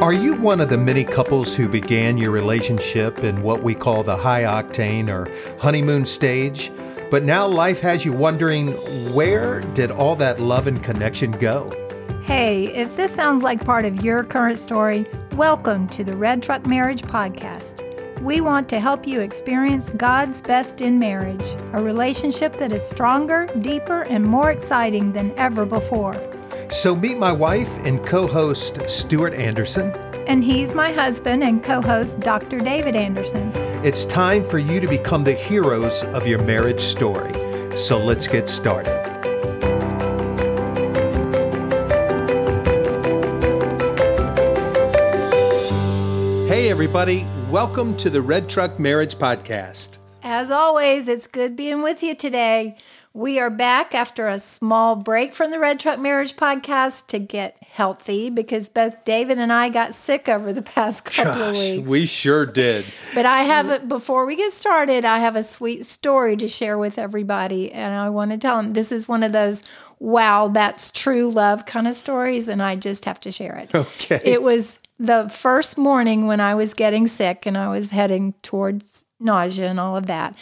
Are you one of the many couples who began your relationship in what we call the high octane or honeymoon stage? But now life has you wondering where did all that love and connection go? Hey, if this sounds like part of your current story, welcome to the Red Truck Marriage Podcast. We want to help you experience God's best in marriage, a relationship that is stronger, deeper, and more exciting than ever before. So meet my wife and co host, Stuart Anderson. And he's my husband and co host, Dr. David Anderson. It's time for you to become the heroes of your marriage story. So let's get started. Hey, everybody. Welcome to the Red Truck Marriage Podcast. As always, it's good being with you today. We are back after a small break from the Red Truck Marriage podcast to get healthy because both David and I got sick over the past couple Gosh, of weeks. We sure did. But I have it before we get started, I have a sweet story to share with everybody. And I want to tell them this is one of those wow, that's true love kind of stories. And I just have to share it. Okay. It was the first morning when I was getting sick and I was heading towards nausea and all of that.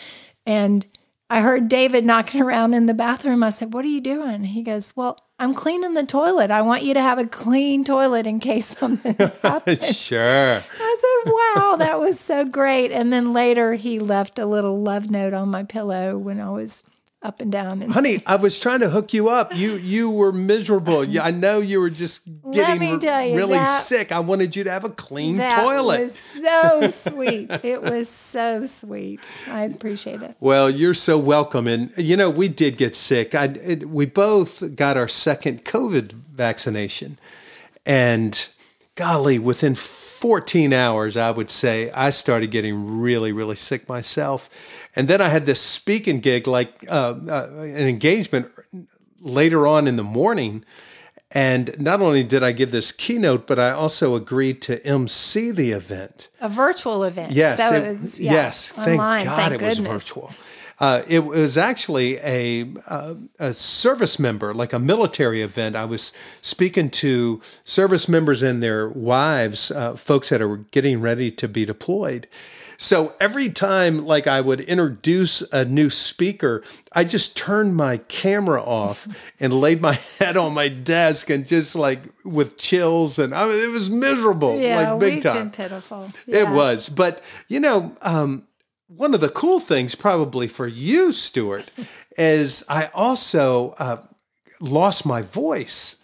And I heard David knocking around in the bathroom. I said, What are you doing? He goes, Well, I'm cleaning the toilet. I want you to have a clean toilet in case something happens. sure. I said, Wow, that was so great. And then later he left a little love note on my pillow when I was up and down. And Honey, I was trying to hook you up. You you were miserable. I know you were just getting you, really that- sick. I wanted you to have a clean that toilet. was so sweet. It was so sweet. I appreciate it. Well, you're so welcome. And you know, we did get sick. I it, we both got our second COVID vaccination, and golly, within 14 hours, I would say I started getting really, really sick myself. And then I had this speaking gig, like uh, uh, an engagement later on in the morning. And not only did I give this keynote, but I also agreed to MC the event. A virtual event. Yes, So it- was- yeah, yes. Thank God thank it was virtual. Uh, it was actually a uh, a service member, like a military event. I was speaking to service members and their wives, uh, folks that are getting ready to be deployed. So every time, like I would introduce a new speaker, I just turned my camera off and laid my head on my desk and just like with chills, and I, mean, it was miserable, Yeah, like big we've time. been pitiful. It was. But, you know, um, one of the cool things probably for you, Stuart, is I also uh, lost my voice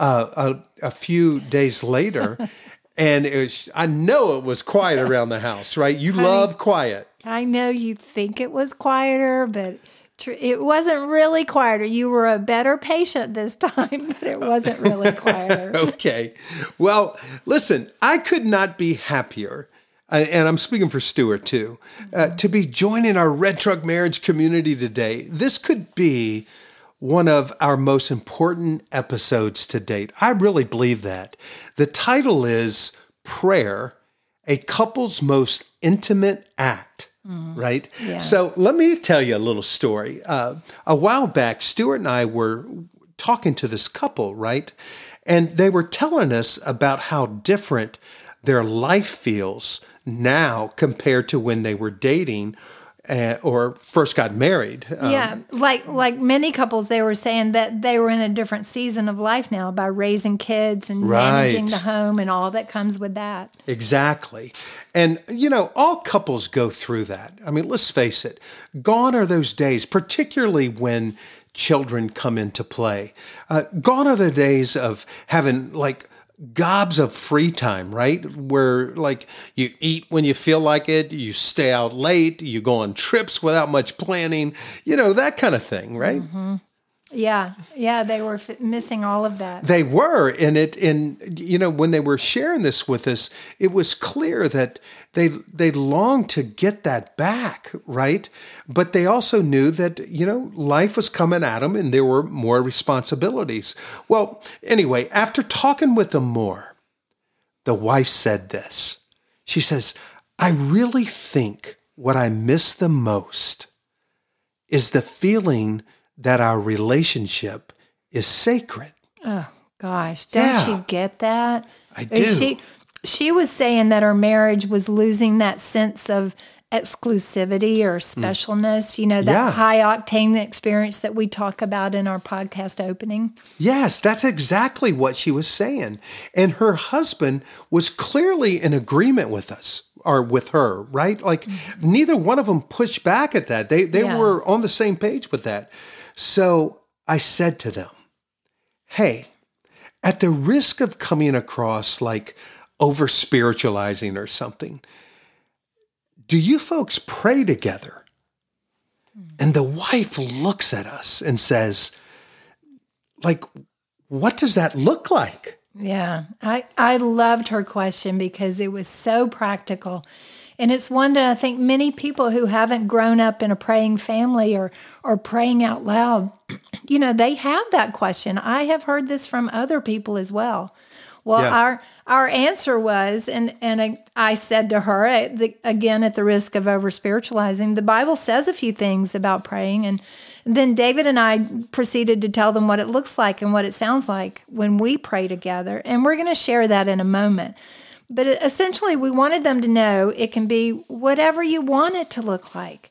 uh, a, a few days later. and it was, I know it was quiet around the house, right? You love quiet. I know you think it was quieter, but tr- it wasn't really quieter. You were a better patient this time, but it wasn't really quieter. okay. Well, listen, I could not be happier. uh, And I'm speaking for Stuart too, uh, to be joining our Red Truck Marriage community today. This could be one of our most important episodes to date. I really believe that. The title is Prayer, a Couple's Most Intimate Act. Right? So let me tell you a little story. Uh, a while back, Stuart and I were talking to this couple, right? And they were telling us about how different their life feels now compared to when they were dating uh, or first got married. Um, yeah, like like many couples, they were saying that they were in a different season of life now by raising kids and managing the home and all that comes with that. Exactly. And, you know, all couples go through that. I mean, let's face it, gone are those days, particularly when children come into play. Uh, gone are the days of having like gobs of free time, right? Where like you eat when you feel like it, you stay out late, you go on trips without much planning, you know, that kind of thing, right? Mm-hmm. Yeah, yeah, they were f- missing all of that. They were, and it, and you know, when they were sharing this with us, it was clear that they they longed to get that back, right? But they also knew that you know life was coming at them, and there were more responsibilities. Well, anyway, after talking with them more, the wife said this. She says, "I really think what I miss the most is the feeling." That our relationship is sacred. Oh gosh, don't Yeah. you get that? I do. She, she was saying that her marriage was losing that sense of exclusivity or mm. specialness, you know, that Yeah. high octane experience that we talk about in our podcast opening. Yes, that's exactly what she was saying. And her husband was clearly in agreement with us or with her, right? Like mm-hmm. neither one of them pushed back at that. They they Yeah. were on the same page with that. So I said to them, "Hey, at the risk of coming across like over spiritualizing or something, do you folks pray together?" Hmm. And the wife looks at us and says, like what does that look like Yeah, I, I loved her question because it was so practical. And it's one that I think many people who haven't grown up in a praying family or, or praying out loud, you know, they have that question. I have heard this from other people as well. Well, Yeah. our our answer was, and and I, I said to her at the, again at the risk of over spiritualizing, the Bible says a few things about praying, and then David and I proceeded to tell them what it looks like and what it sounds like when we pray together, and we're going to share that in a moment. But essentially, we wanted them to know it can be whatever you want it to look like.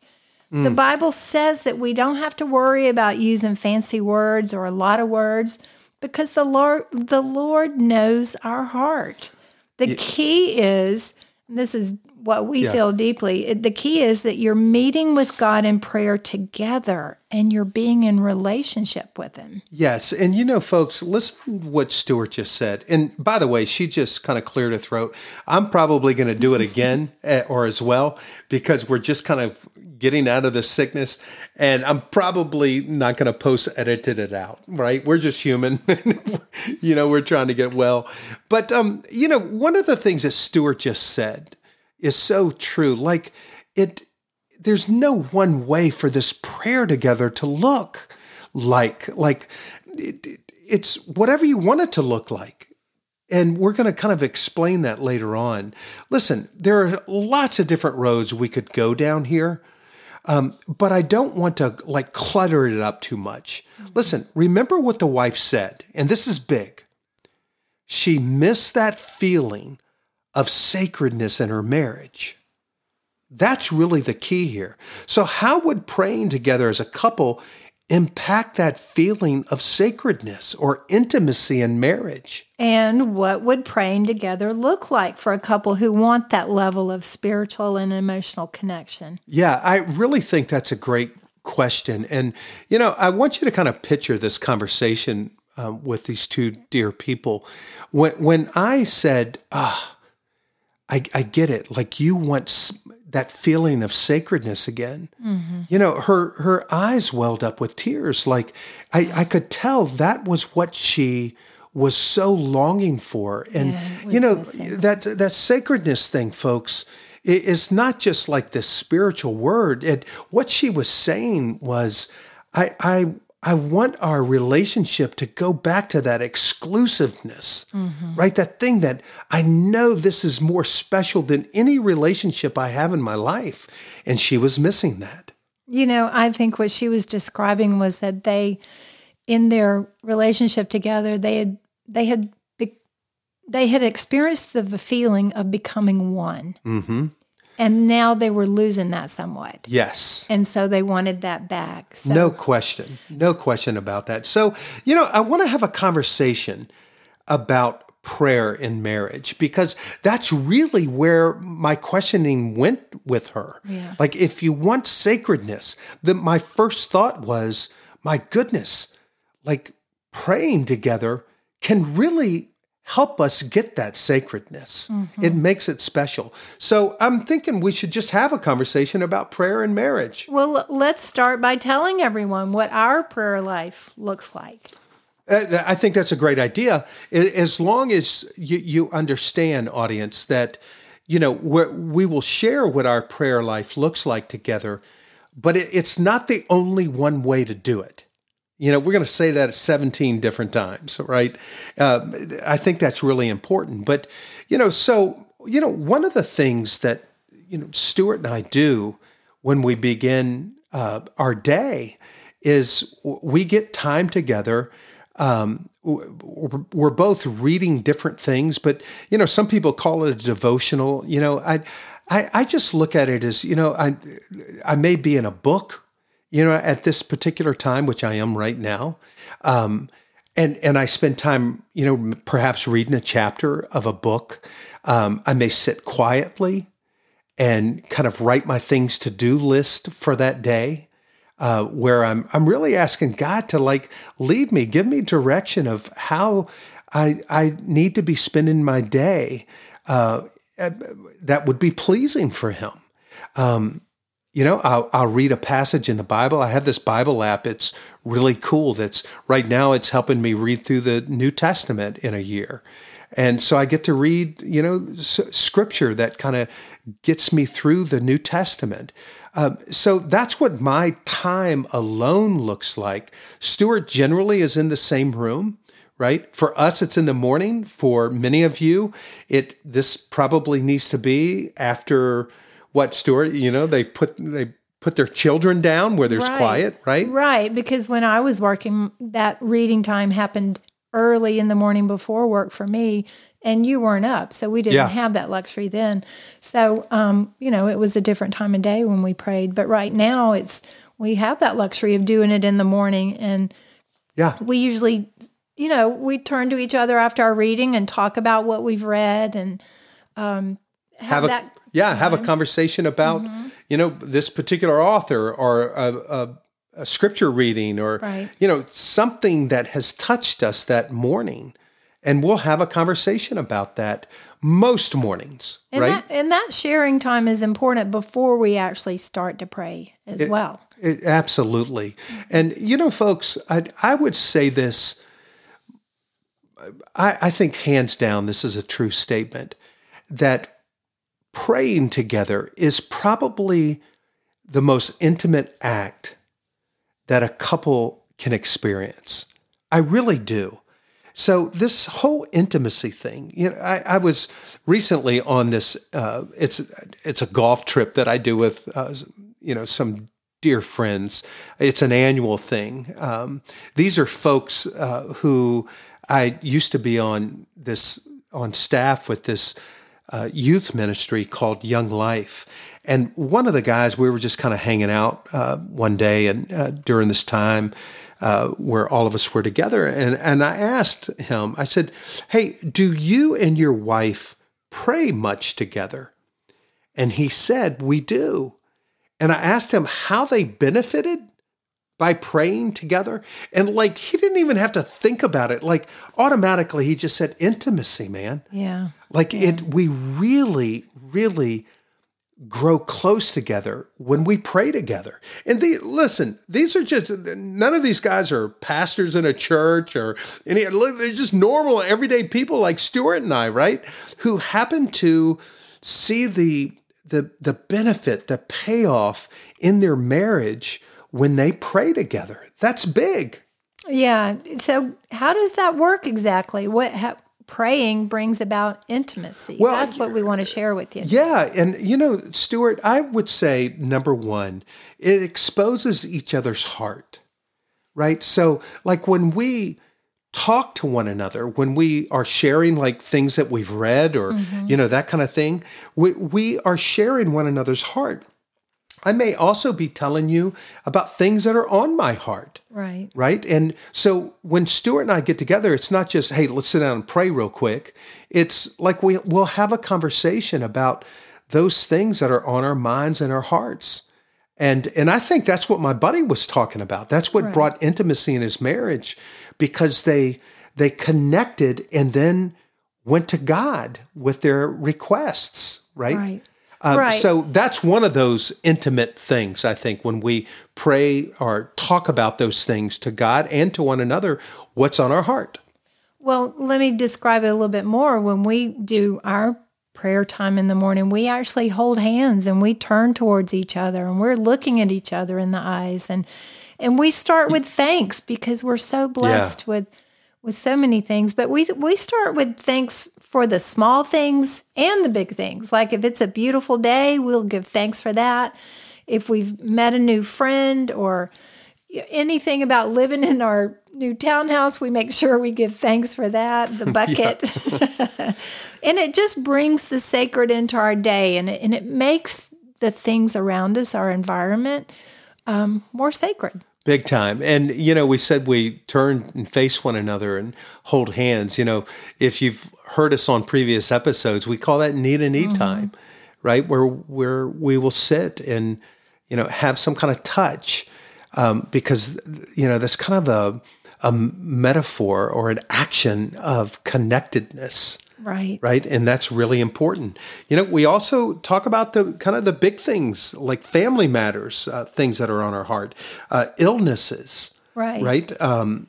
The mm. Bible says that we don't have to worry about using fancy words or a lot of words because the Lord the Lord knows our heart. The key is and this is what we Yeah. feel deeply. The key is that you're meeting with God in prayer together and you're being in relationship with him. yes and you know folks listen to what stuart just said and by the way she just kind of cleared her throat i'm probably going to do it again eh, or as well because we're just kind of getting out of the sickness and i'm probably not going to post edited it out right we're just human you know we're trying to get well but um you know one of the things that stuart just said is so true. Like it there's no one way for this prayer together to look like like it, it- it's whatever you want it to look like. And we're going to kind of explain that later on. Listen there are lots of different roads we could go down here um, but i don't want to like clutter it up too much. Listen remember what the wife said and this is big. She missed that feeling of sacredness in her marriage that's really the key here. So, how would praying together as a couple impact that feeling of sacredness or intimacy in marriage? And what would praying together look like for a couple who want that level of spiritual and emotional connection? Yeah, I really think that's a great question. And, you know, I want you to kind of picture this conversation um, with these two dear people. When, when I said, ah, I, I get it, like you want s- that feeling of sacredness again. You know, her her eyes welled up with tears. Like I, I could tell that was what she was so longing for. And Yeah, you know, missing. that that sacredness thing, folks, is not just like this spiritual word. It what she was saying was, I I I want our relationship to go back to that exclusiveness, right? That thing that I know this is more special than any relationship I have in my life. And she was missing that. You know, I think what she was describing was that they, in their relationship together, they had they had they had experienced the feeling of becoming one, hmm and now they were losing that somewhat, Yes. and so they wanted that back. So, No question. No question about that. So, you know, I want to have a conversation about prayer in marriage because that's really where my questioning went with her. Yeah. Like, if you want sacredness, then my first thought was, my goodness, like praying together can really help us get that sacredness. It makes it special. So I'm thinking we should just have a conversation about prayer and marriage. Well, let's start by telling everyone what our prayer life looks like. Uh, I think that's a great idea. As long as you, you understand, audience, that you know we will share what our prayer life looks like together, but it, it's not the only one way to do it. You know, we're going to say that 17 different times, right? Uh, I think that's really important. But you know, so you know, one of the things that you know Stuart and I do when we begin uh, our day is we get time together um, we're, both reading different things, but you know, some people call it a devotional. You know, I, I, I just look at it as you know, I, I may be in a book, you know, at this particular time, which I am right now, um, and and I spend time, you know, perhaps reading a chapter of a book. Um, I may sit quietly and kind of write my things to do list for that day uh, where I'm I'm really asking God to like lead me, give me direction of how I I need to be spending my day uh, that would be pleasing for Him. Um, you know, I'll, I'll read a passage in the Bible. I have this Bible app. It's really cool. That's right now. It's helping me read through the New Testament in a year. And so I get to read, you know, scripture that kind of gets me through the New Testament. Um, so that's what my time alone looks like. Stuart generally is in the same room, right? For us, it's in the morning. For many of you, it this probably needs to be after what Stuart. You know, they put they put their children down where there's Right. quiet, right? Right, because when I was working, that reading time happened early in the morning before work for me, and you weren't up, so we didn't Yeah. have that luxury then. So, um, you know, it was a different time of day when we prayed. But right now, it's we have that luxury of doing it in the morning, and Yeah, we usually, you know, we turn to each other after our reading and talk about what we've read and um, have, have a that. Mm-hmm. yeah have a conversation about you know this particular author or a, a, a scripture reading or Right. you know something that has touched us that morning and we'll have a conversation about that most mornings And right that and that sharing time is important before we actually start to pray as well. It, absolutely. And, you know, folks, I, I would say this. I, I think hands down, this is a true statement that praying together is probably the most intimate act that a couple can experience. I really do. So this whole intimacy thing, you know, I, I was recently on this. Uh, it's it's a golf trip that I do with, uh, you know, some dear friends. It's an annual thing. Um, these are folks uh, who I used to be on this on staff with this uh, youth ministry called Young Life. And one of the guys, we were just kind of hanging out uh, one day and uh, during this time uh, where all of us were together. And, and I asked him, I said, Hey, do you and your wife pray much together? And he said, We do. And I asked him how they benefited by praying together. And like, he didn't even have to think about it. Like, automatically, he just said, Intimacy, man. Yeah. Like it, we really, really grow close together when we pray together. And the, listen, these are just none of these guys are pastors in a church or any. They're just normal, everyday people like Stuart and I, right? Who happen to see the the the benefit, the payoff in their marriage when they pray together. That's big. Yeah. So how does that work exactly? What how, praying brings about intimacy? Well, That's what we want to share with you. Yeah, and you know, Stuart, I would say number one, it exposes each other's heart, right? So, like when we talk to one another, when we are sharing like things that we've read or mm-hmm. you know that kind of thing, we we are sharing one another's heart. I may also be telling you about things that are on my heart Right. right? And so when Stuart and I get together, it's not just, hey, let's sit down and pray real quick. It's like we, we'll have a conversation about those things that are on our minds and our hearts. And, and I think that's what my buddy was talking about. That's what brought intimacy in his marriage because they, they connected and then went to God with their requests, right? Right. Uh, Right. So that's one of those intimate things, I think, when we pray or talk about those things to God and to one another, what's on our heart. Well, let me describe it a little bit more. When we do our prayer time in the morning, we actually hold hands and we turn towards each other and we're looking at each other in the eyes and and we start with thanks because we're so blessed with with so many things, but we we start with thanks for the small things and the big things. Like if it's a beautiful day, we'll give thanks for that. If we've met a new friend or anything about living in our new townhouse, we make sure we give thanks for that, the bucket. and it just brings the sacred into our day and it, and it makes the things around us, our environment, um, more sacred. Big time. And, you know, we said we turn and face one another and hold hands. You know, if you've heard us on previous episodes, we call that need and need mm-hmm. time, right? Where, where we will sit and, you know, have some kind of touch um, because, you know, that's kind of a, a metaphor or an action of connectedness. Right. Right. And that's really important. You know, we also talk about the kind of the big things like family matters, uh, things that are on our heart, uh, illnesses. Right. Right. Um,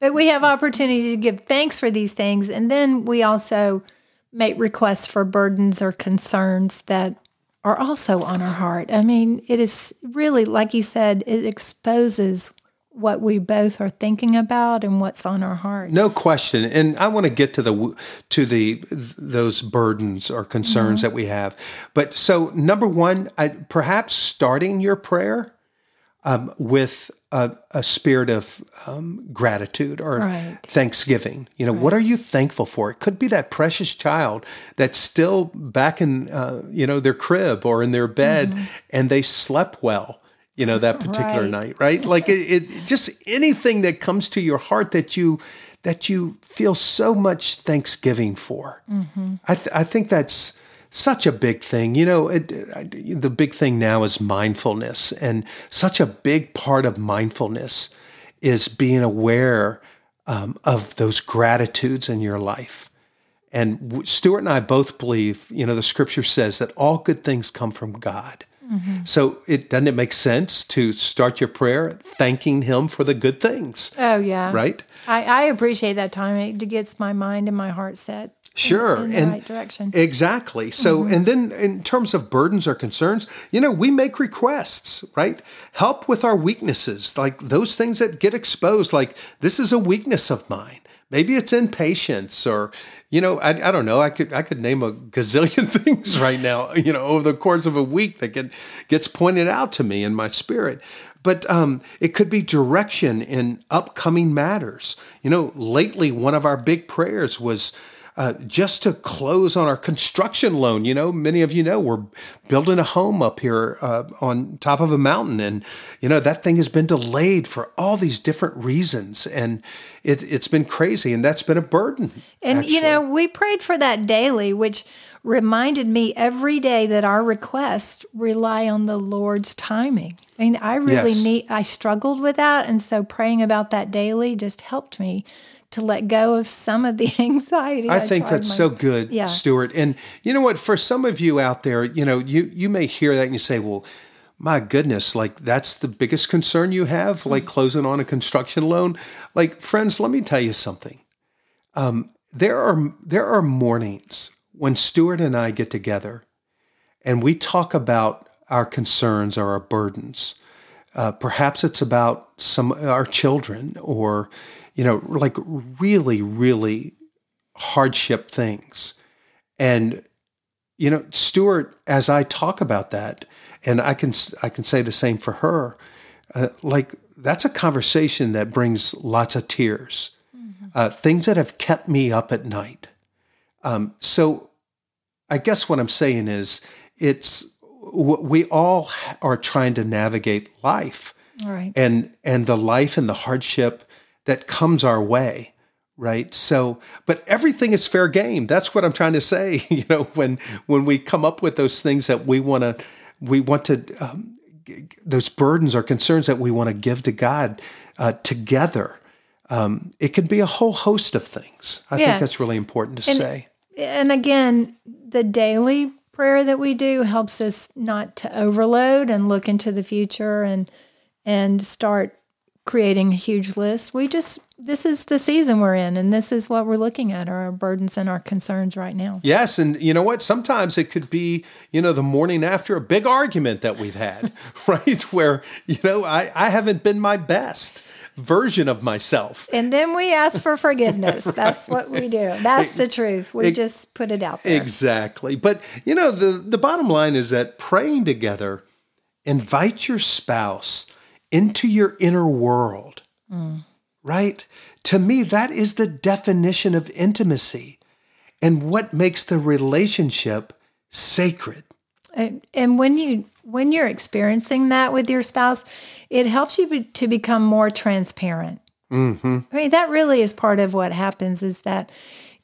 but we have opportunity to give thanks for these things. And then we also make requests for burdens or concerns that are also on our heart. I mean, it is really, like you said, it exposes what we both are thinking about and what's on our heart. No question. And I want to get to the to the those burdens or concerns mm-hmm. that we have. But so number one, I, perhaps starting your prayer um, with a, a, spirit of um, gratitude or right. thanksgiving. You know, right. what are you thankful for? It could be that precious child that's still back in, uh, you know, their crib or in their bed mm-hmm. and they slept well you know that particular right. night right like it, it, just anything that comes to your heart that you that you feel so much thanksgiving for mm-hmm. I, th- I think that's such a big thing you know it, the big thing now is mindfulness and such a big part of mindfulness is being aware um, of those gratitudes in your life and Stuart and I both believe, you know, the scripture says that all good things come from God. Mm-hmm. So it doesn't it make sense to start your prayer thanking him for the good things? Oh yeah. Right? I, I appreciate that time. It gets my mind and my heart set. Sure. In, in the and right direction. Exactly. So, mm-hmm. and then in terms of burdens or concerns, you know, we make requests, right? Help with our weaknesses, like those things that get exposed, like this is a weakness of mine. Maybe it's impatience or you know, I, I don't know. I could I could name a gazillion things right now. You know, over the course of a week that get, gets pointed out to me in my spirit. But um, it could be direction in upcoming matters. You know, lately one of our big prayers was uh, just to close on our construction loan. You know, many of you know we're building a home up here uh, on top of a mountain, and you know that thing has been delayed for all these different reasons, and it, has been crazy, and that's been a burden. And actually. you know, we prayed for that daily, which reminded me every day that our requests rely on the Lord's timing. I mean, I really yes. need. I struggled with that, and so praying about that daily just helped me to let go of some of the anxiety. I, I think that's my, so good, yeah. Stuart. And you know what? For some of you out there, you know, you you may hear that and you say, "Well, my goodness, like that's the biggest concern you have, like mm-hmm. closing on a construction loan." Like, friends, let me tell you something. Um, there are there are mornings when Stuart and I get together, and we talk about our concerns or our burdens. Uh, perhaps it's about some our children or you know, like really, really hardship things. And, you know, Stuart, as I talk about that, and I can, I can say the same for her, uh, like that's a conversation that brings lots of tears, mm-hmm. uh, things that have kept me up at night. Um, so I guess what I'm saying is it's, we all are trying to navigate life. Right. And and the life and the hardship that comes our way right? So but everything is fair game. That's what i'm trying to say you know when when we come up with those things that we want to we want to um, those burdens or concerns that we want to give to god uh, together um, it can be a whole host of things. I yeah. think that's really important to and, say. and again the daily prayer that we do helps us not to overload and look into the future and and start creating a huge list. We just this is the season we're in and this is what we're looking at are our burdens and our concerns right now. Yes, and you know what? Sometimes it could be, you know, the morning after a big argument that we've had, right? Where, you know, I, I haven't been my best version of myself. And then we ask for forgiveness. right. That's what we do. That's the truth. We it, just put it out there. Exactly. But you know, the the bottom line is that praying together, invite your spouse into your inner world. Mm. right? To me, that is the definition of intimacy and what makes the relationship sacred. And, and when you when you're experiencing that with your spouse, it helps you be, to become more transparent. Mm-hmm. I mean, that really is part of what happens is that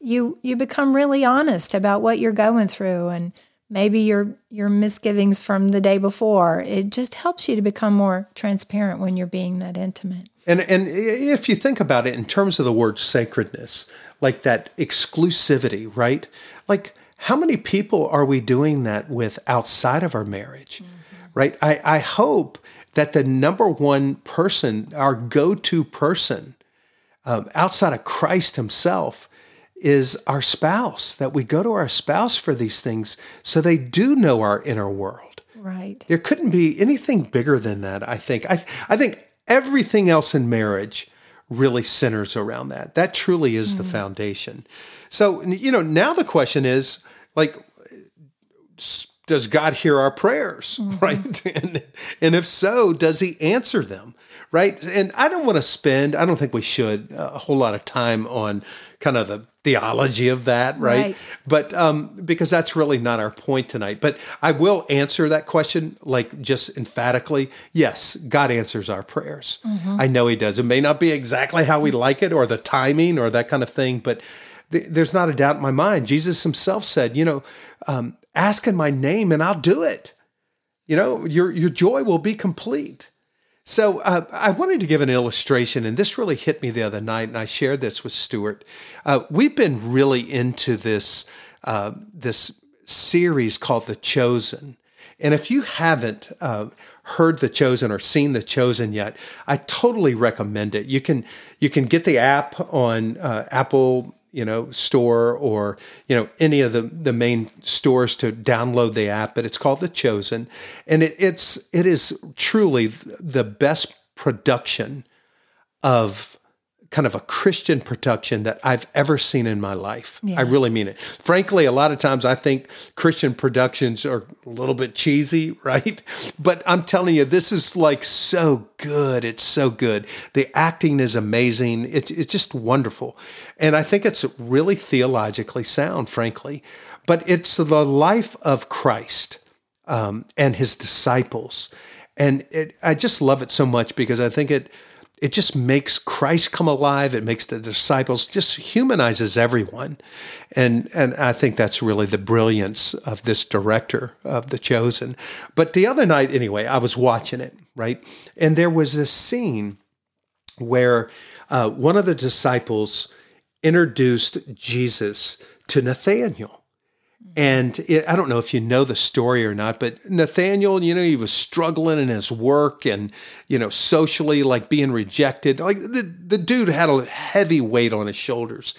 you you become really honest about what you're going through and maybe your your misgivings from the day before. It just helps you to become more transparent when you're being that intimate. And and if you think about it in terms of the word sacredness, like that exclusivity, right? Like how many people are we doing that with outside of our marriage? Mm-hmm. Right? I, I hope that the number one person, our go-to person um, outside of Christ himself, is our spouse, that we go to our spouse for these things so they do know our inner world. Right. There couldn't be anything bigger than that, I think. I, I think everything else in marriage really centers around that. That truly is mm. the foundation. So, you know, now the question is like, does God hear our prayers, mm-hmm. right? And, and if so, does He answer them, right? And I don't want to spend, I don't think we should, a whole lot of time on kind of the theology of that, right? right. But um, because that's really not our point tonight. But I will answer that question like just emphatically. Yes, God answers our prayers. Mm-hmm. I know He does. It may not be exactly how we like it or the timing or that kind of thing, but th- there's not a doubt in my mind. Jesus Himself said, you know, um, ask in my name and I'll do it. You know, your your joy will be complete. So uh, I wanted to give an illustration, and this really hit me the other night, and I shared this with Stuart. Uh, we've been really into this uh, this series called The Chosen, and if you haven't uh, heard The Chosen or seen The Chosen yet, I totally recommend it. You can you can get the app on uh, Apple you know store or you know any of the the main stores to download the app but it's called the chosen. And it, it's it is truly the best production of kind of a Christian production that I've ever seen in my life. Yeah. I really mean it. Frankly, a lot of times I think Christian productions are a little bit cheesy, right? But I'm telling you, this is like so good. It's so good. The acting is amazing. It's it's just wonderful. And I think it's really theologically sound, frankly. But it's the life of Christ um, and his disciples. And it, I just love it so much because I think it it just makes Christ come alive. It makes the disciples just humanizes everyone, and and I think that's really the brilliance of this director of The Chosen. But the other night, anyway, I was watching it right, and there was this scene where uh, one of the disciples introduced Jesus to Nathaniel, and it, I don't know if you know the story or not, but Nathaniel, you know, he was struggling in his work and, you know, socially, like being rejected. Like the, the dude had a heavy weight on his shoulders.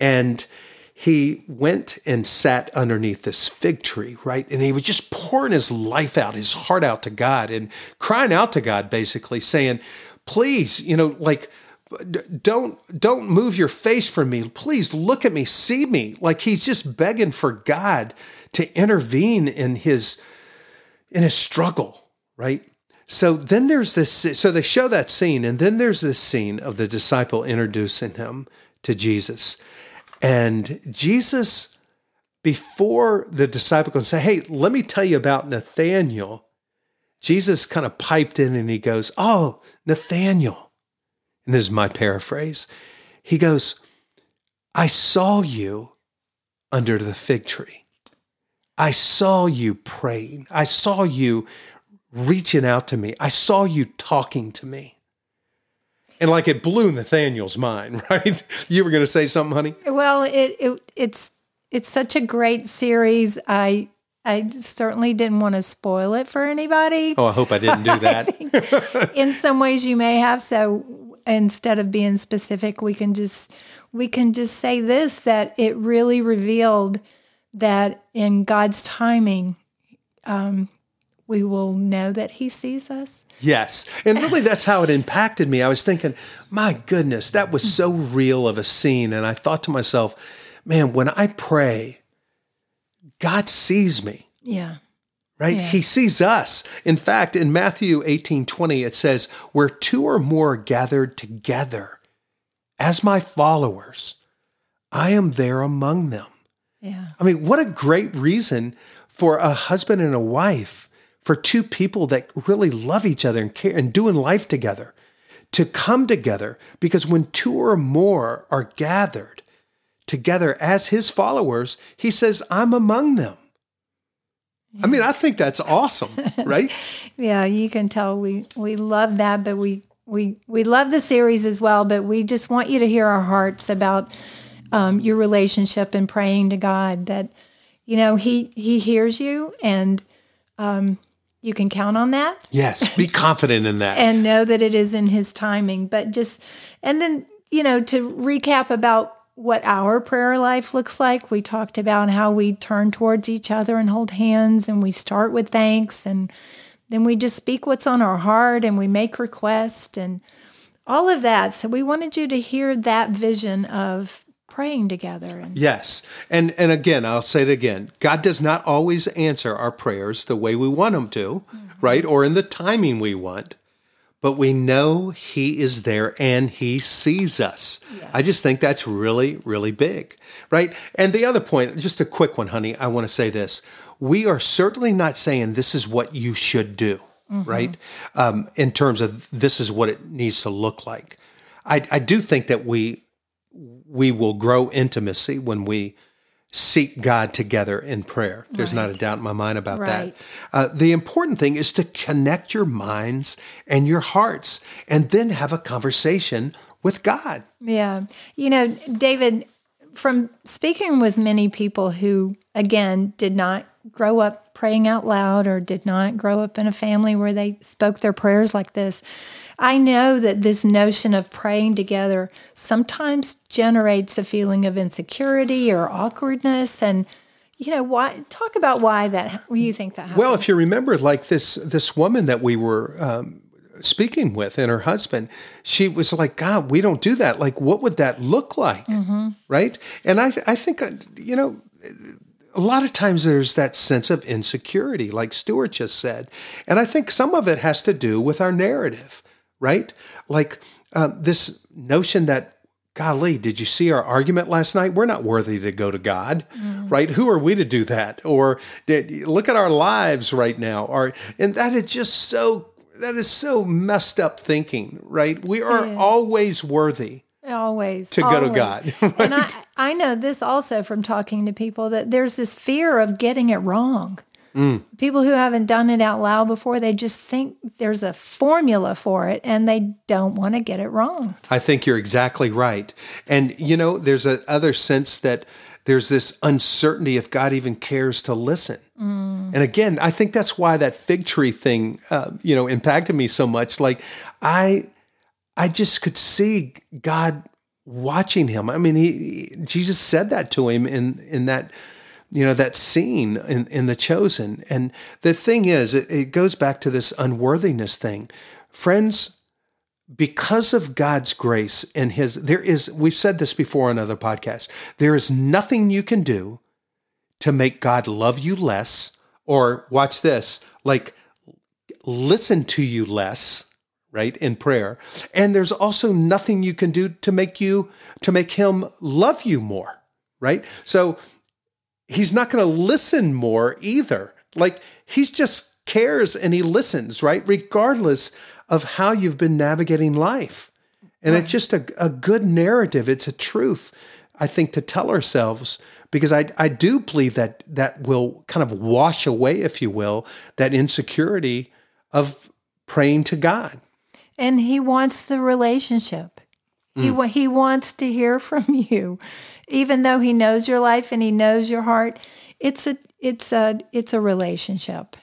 And he went and sat underneath this fig tree, right? And he was just pouring his life out, his heart out to God and crying out to God, basically saying, please, you know, like, don't don't move your face from me. Please look at me see me. Like he's just begging for god to intervene in his in his struggle right? So then there's this so they show that scene and then there's this scene of the disciple introducing him to jesus. And jesus before the disciple can say hey let me tell you about nathaniel jesus kind of piped in and he goes oh nathaniel and this is my paraphrase, he goes, I saw you under the fig tree. I saw you praying. I saw you reaching out to me. I saw you talking to me. And like it blew Nathaniel's mind, right? You were going to say something, honey? Well, it, it it's it's such a great series. I I certainly didn't want to spoil it for anybody. Oh, I hope I didn't do that. in some ways you may have. So instead of being specific, we can just we can just say this that it really revealed that in God's timing, um, we will know that He sees us. Yes. And really, that's how it impacted me. I was thinking, my goodness, that was so real of a scene. And I thought to myself, man, when I pray, God sees me. Yeah right? Yeah. He sees us. In fact, in Matthew 18 20, it says, Where two or more gathered together as my followers, I am there among them. Yeah. I mean, what a great reason for a husband and a wife, for two people that really love each other and care and doing life together, to come together. Because when two or more are gathered together as his followers, he says, I'm among them. I mean, I think that's awesome, right? Yeah, you can tell we we love that, but we we we love the series as well. But we just want you to hear our hearts about um, your relationship and praying to God that you know He He hears you and um, you can count on that yes, be confident in that. and know that it is in His timing. But just and then you know to recap about what our prayer life looks like. We talked about how we turn towards each other and hold hands, and we start with thanks, and then we just speak what's on our heart, and we make requests, and all of that. So we wanted you to hear that vision of praying together. And Yes. And and again, I'll say it again. God does not always answer our prayers the way we want him to, mm-hmm. right? Or in the timing we want. But we know he is there and he sees us. I just think that's really really big, right? And the other point, just a quick one, honey, I want to say this. We are certainly not saying this is what you should do, right? Um, in terms of this is what it needs to look like. I, I do think that we we will grow intimacy when we seek God together in prayer. There's not a doubt in my mind about Right. that. Uh, the important thing is to connect your minds and your hearts and then have a conversation with God. Yeah. You know, David, from speaking with many people who, again, did not grow up praying out loud or did not grow up in a family where they spoke their prayers like this, I know that this notion of praying together sometimes generates a feeling of insecurity or awkwardness. And, you know, why? Talk about why that, you think that happens. Well, if you remember, like this this woman that we were um, speaking with and her husband, she was like, "God, we don't do that. Like, what would that look like?" Right? And I I think uh, you know. A lot of times there's that sense of insecurity, like Stuart just said. And I think some of it has to do with our narrative, right? Like uh, this notion that golly, did you see our argument last night? We're not worthy to go to God, right? Who are we to do that? Or did, look at our lives right now. Or and that is just so that is so messed up thinking, right? We are Yeah. always worthy. always to go to always. God, And I, I know this also from talking to people that there's this fear of getting it wrong. Mm. People who haven't done it out loud before, they just think there's a formula for it and they don't want to get it wrong. I think you're exactly right. And you know, there's a other sense that there's this uncertainty if God even cares to listen. And again, I think that's why that fig tree thing, uh, you know, impacted me so much. Like, I, I just could see God watching him. I mean, he, he- Jesus said that to him in in that you know that scene in in the chosen. And the thing is, it, it goes back to this unworthiness thing, friends because of God's grace and his there is we've said this before on other podcasts there is nothing you can do to make God love you less or watch this like listen to you less right in prayer and there's also nothing you can do to make you to make him love you more right so he's not going to listen more either. Like he's just cares and he listens, right? Regardless of how you've been navigating life. And it's just a, a good narrative. It's a truth, I think, to tell ourselves because I, I do believe that that will kind of wash away, if you will, that insecurity of praying to God. And he wants the relationship. Mm. He, he wants to hear from you, even though he knows your life and he knows your heart. It's a it's a it's a relationship.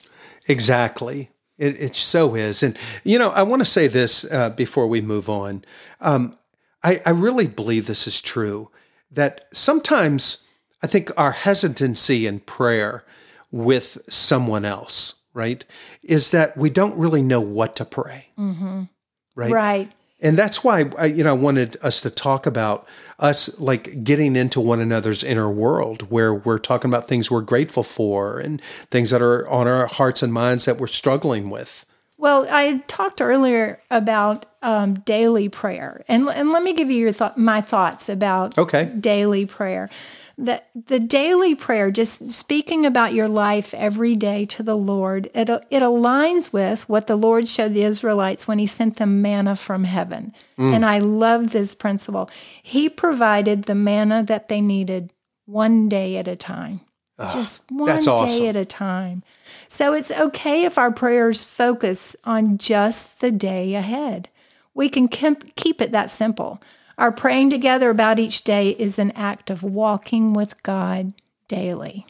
Exactly. It, it so is. And, you know, I want to say this uh, before we move on. Um, I, I really believe this is true that sometimes I think our hesitancy in prayer with someone else, right, is that we don't really know what to pray. Right. Right. And that's why I, you know, I wanted us to talk about us like getting into one another's inner world where we're talking about things we're grateful for and things that are on our hearts and minds that we're struggling with. Well, I talked earlier about um, daily prayer, and and let me give you your thought, my thoughts about Okay. daily prayer. The the daily prayer, just speaking about your life every day to the Lord, it it aligns with what the Lord showed the Israelites when He sent them manna from heaven. Mm. And I love this principle. He provided the manna that they needed one day at a time, just one day awesome. at a time. So it's okay if our prayers focus on just the day ahead. We can keep keep it that simple. Our praying together about each day is an act of walking with God daily.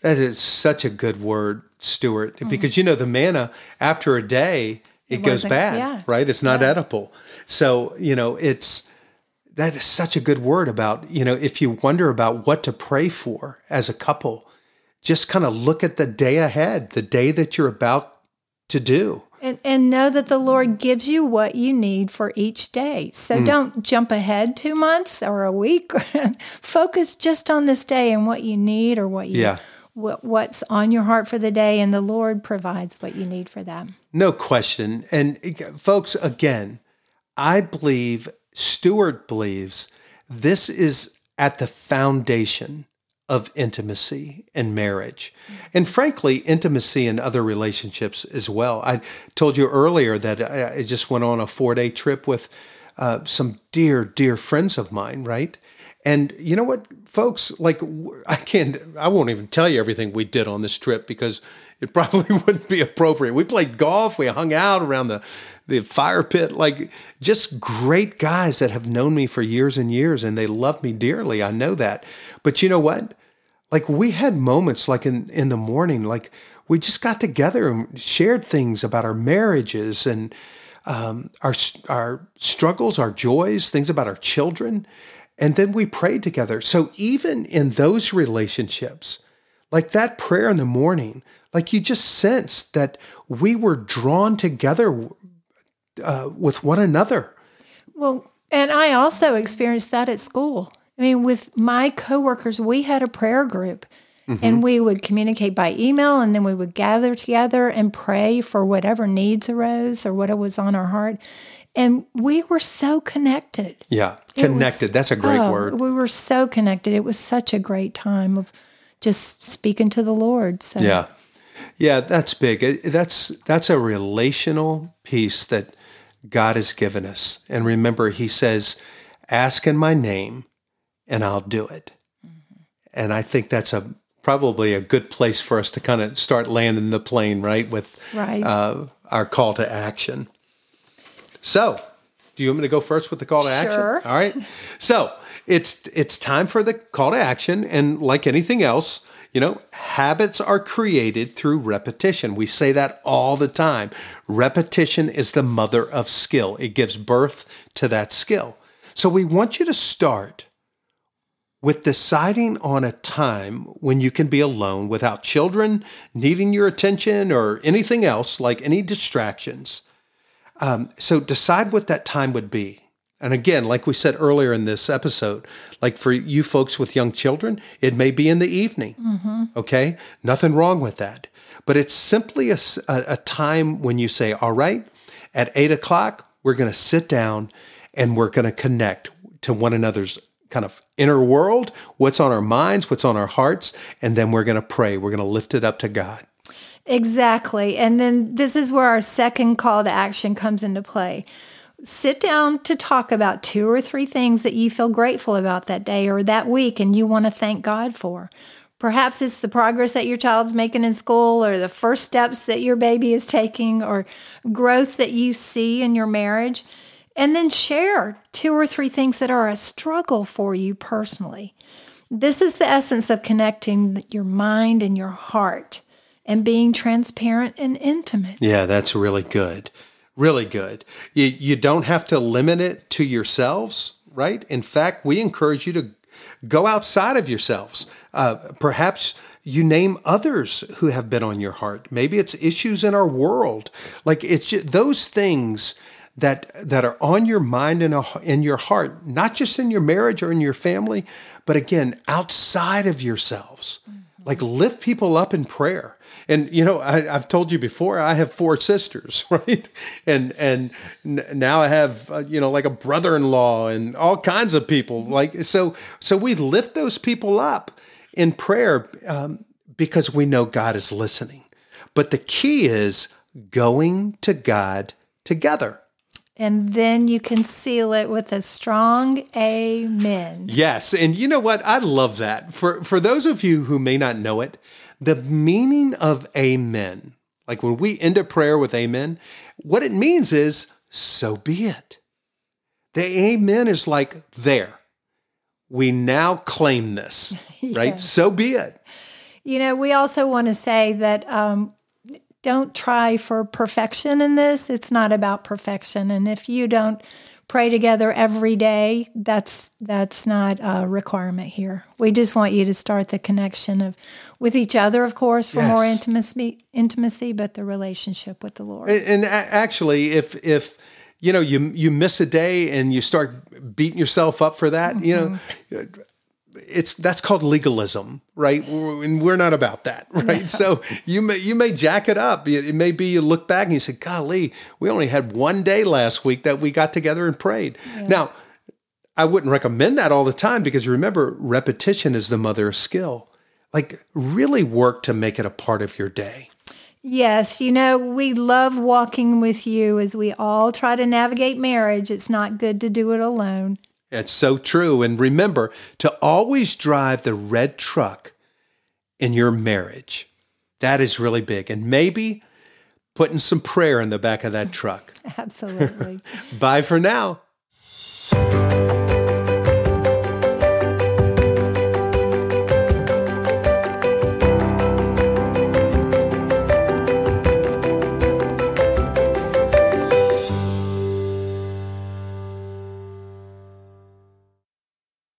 That is such a good word, Stuart, oh. because you know the manna after a day it, goes bad, yeah. right? It's not edible. So you know it's that is such a good word about you know if you wonder about what to pray for as a couple, just kind of look at the day ahead, the day that you're about to do. And, and know that the Lord gives you what you need for each day. So don't jump ahead two months or a week. Focus just on this day and what you need or what you Yeah. what, what's on your heart for the day, and the Lord provides what you need for that. No question. And uh, folks, again, I believe, Stuart believes, this is at the foundation of intimacy and marriage. And frankly, intimacy in other relationships as well. I told you earlier that I just went on a four day trip with uh, some dear, dear friends of mine, right? And you know what, folks, like I can't, I won't even tell you everything we did on this trip because it probably wouldn't be appropriate. We played golf, we hung out around the, the fire pit, like just great guys that have known me for years and years and they love me dearly. I know that. But you know what? Like we had moments like in, in the morning, like we just got together and shared things about our marriages and um, our our struggles, our joys, things about our children, and then we prayed together. So even in those relationships, like that prayer in the morning, like you just sensed that we were drawn together uh, with one another. Well, and I also experienced that at school. I mean, with my coworkers, we had a prayer group and we would communicate by email and then we would gather together and pray for whatever needs arose or what was on our heart. And we were so connected. Yeah, It was- connected. That's a great oh, word. We were so connected. It was such a great time of just speaking to the Lord. So Yeah. Yeah, that's big. That's that's a relational piece that God has given us. And remember he says, "Ask in my name and I'll do it." And I think that's a probably a good place for us to kind of start landing the plane, right, with Right. uh, our call to action. So, do you want me to go first with the call to action? All right. So it's it's time for the call to action, and like anything else, you know, habits are created through repetition. We say that all the time. Repetition is the mother of skill. It gives birth to that skill. So we want you to start with deciding on a time when you can be alone without children needing your attention or anything else, like any distractions. Um, so decide what that time would be. And again, like we said earlier in this episode, like for you folks with young children, it may be in the evening. Mm-hmm. Okay. Nothing wrong with that. But it's simply a time when you say, all right, at eight o'clock, we're going to sit down and we're going to connect to one another's kind of inner world, what's on our minds, what's on our hearts, and then we're going to pray. We're going to lift it up to God. Exactly. And then this is where our second call to action comes into play. Sit down to talk about two or three things that you feel grateful about that day or that week and you want to thank God for. Perhaps it's the progress that your child's making in school or the first steps that your baby is taking or growth that you see in your marriage. And then share two or three things that are a struggle for you personally. This is the essence of connecting your mind and your heart and being transparent and intimate. Yeah, that's really good. Really good. You, you don't have to limit it to yourselves, right? In fact, we encourage you to go outside of yourselves. Uh, perhaps you name others who have been on your heart. Maybe it's issues in our world. Like it's ju- those things that that are on your mind and in your heart, not just in your marriage or in your family, but again outside of yourselves. Like lift people up in prayer. And you know, I, have told you before, I have four sisters, right? And and now I have uh, you know like a brother-in-law and all kinds of people. Like so, so we lift those people up in prayer um, because we know God is listening. But the key is going to God together. And then you can seal it with a strong amen. Yes, and you know what? I love that. For for those of you who may not know it, the meaning of amen, like when we end a prayer with amen, what it means is so be it. The amen is like there. We now claim this, right? So be it. You know, we also want to say that um, don't try for perfection in this. It's not about perfection. And if you don't pray together every day, that's that's not a requirement here. We just want you to start the connection of with each other, of course, for yes. more intimacy intimacy, but the relationship with the Lord. And, and actually if if you know you you miss a day and you start beating yourself up for that, mm-hmm. you know mm-hmm it's that's called legalism, right? And we're not about that, right? No. So you may you may jack it up. It, may be you look back and you say, "Golly, we only had one day last week that we got together and prayed." Yeah. Now, I wouldn't recommend that all the time because remember, repetition is the mother of skill. Like, really work to make it a part of your day. Yes, you know, we love walking with you as we all try to navigate marriage. It's not good to do it alone. It's so true. And remember to always drive the red truck in your marriage. That is really big. And maybe putting some prayer in the back of that truck. Absolutely. Bye for now.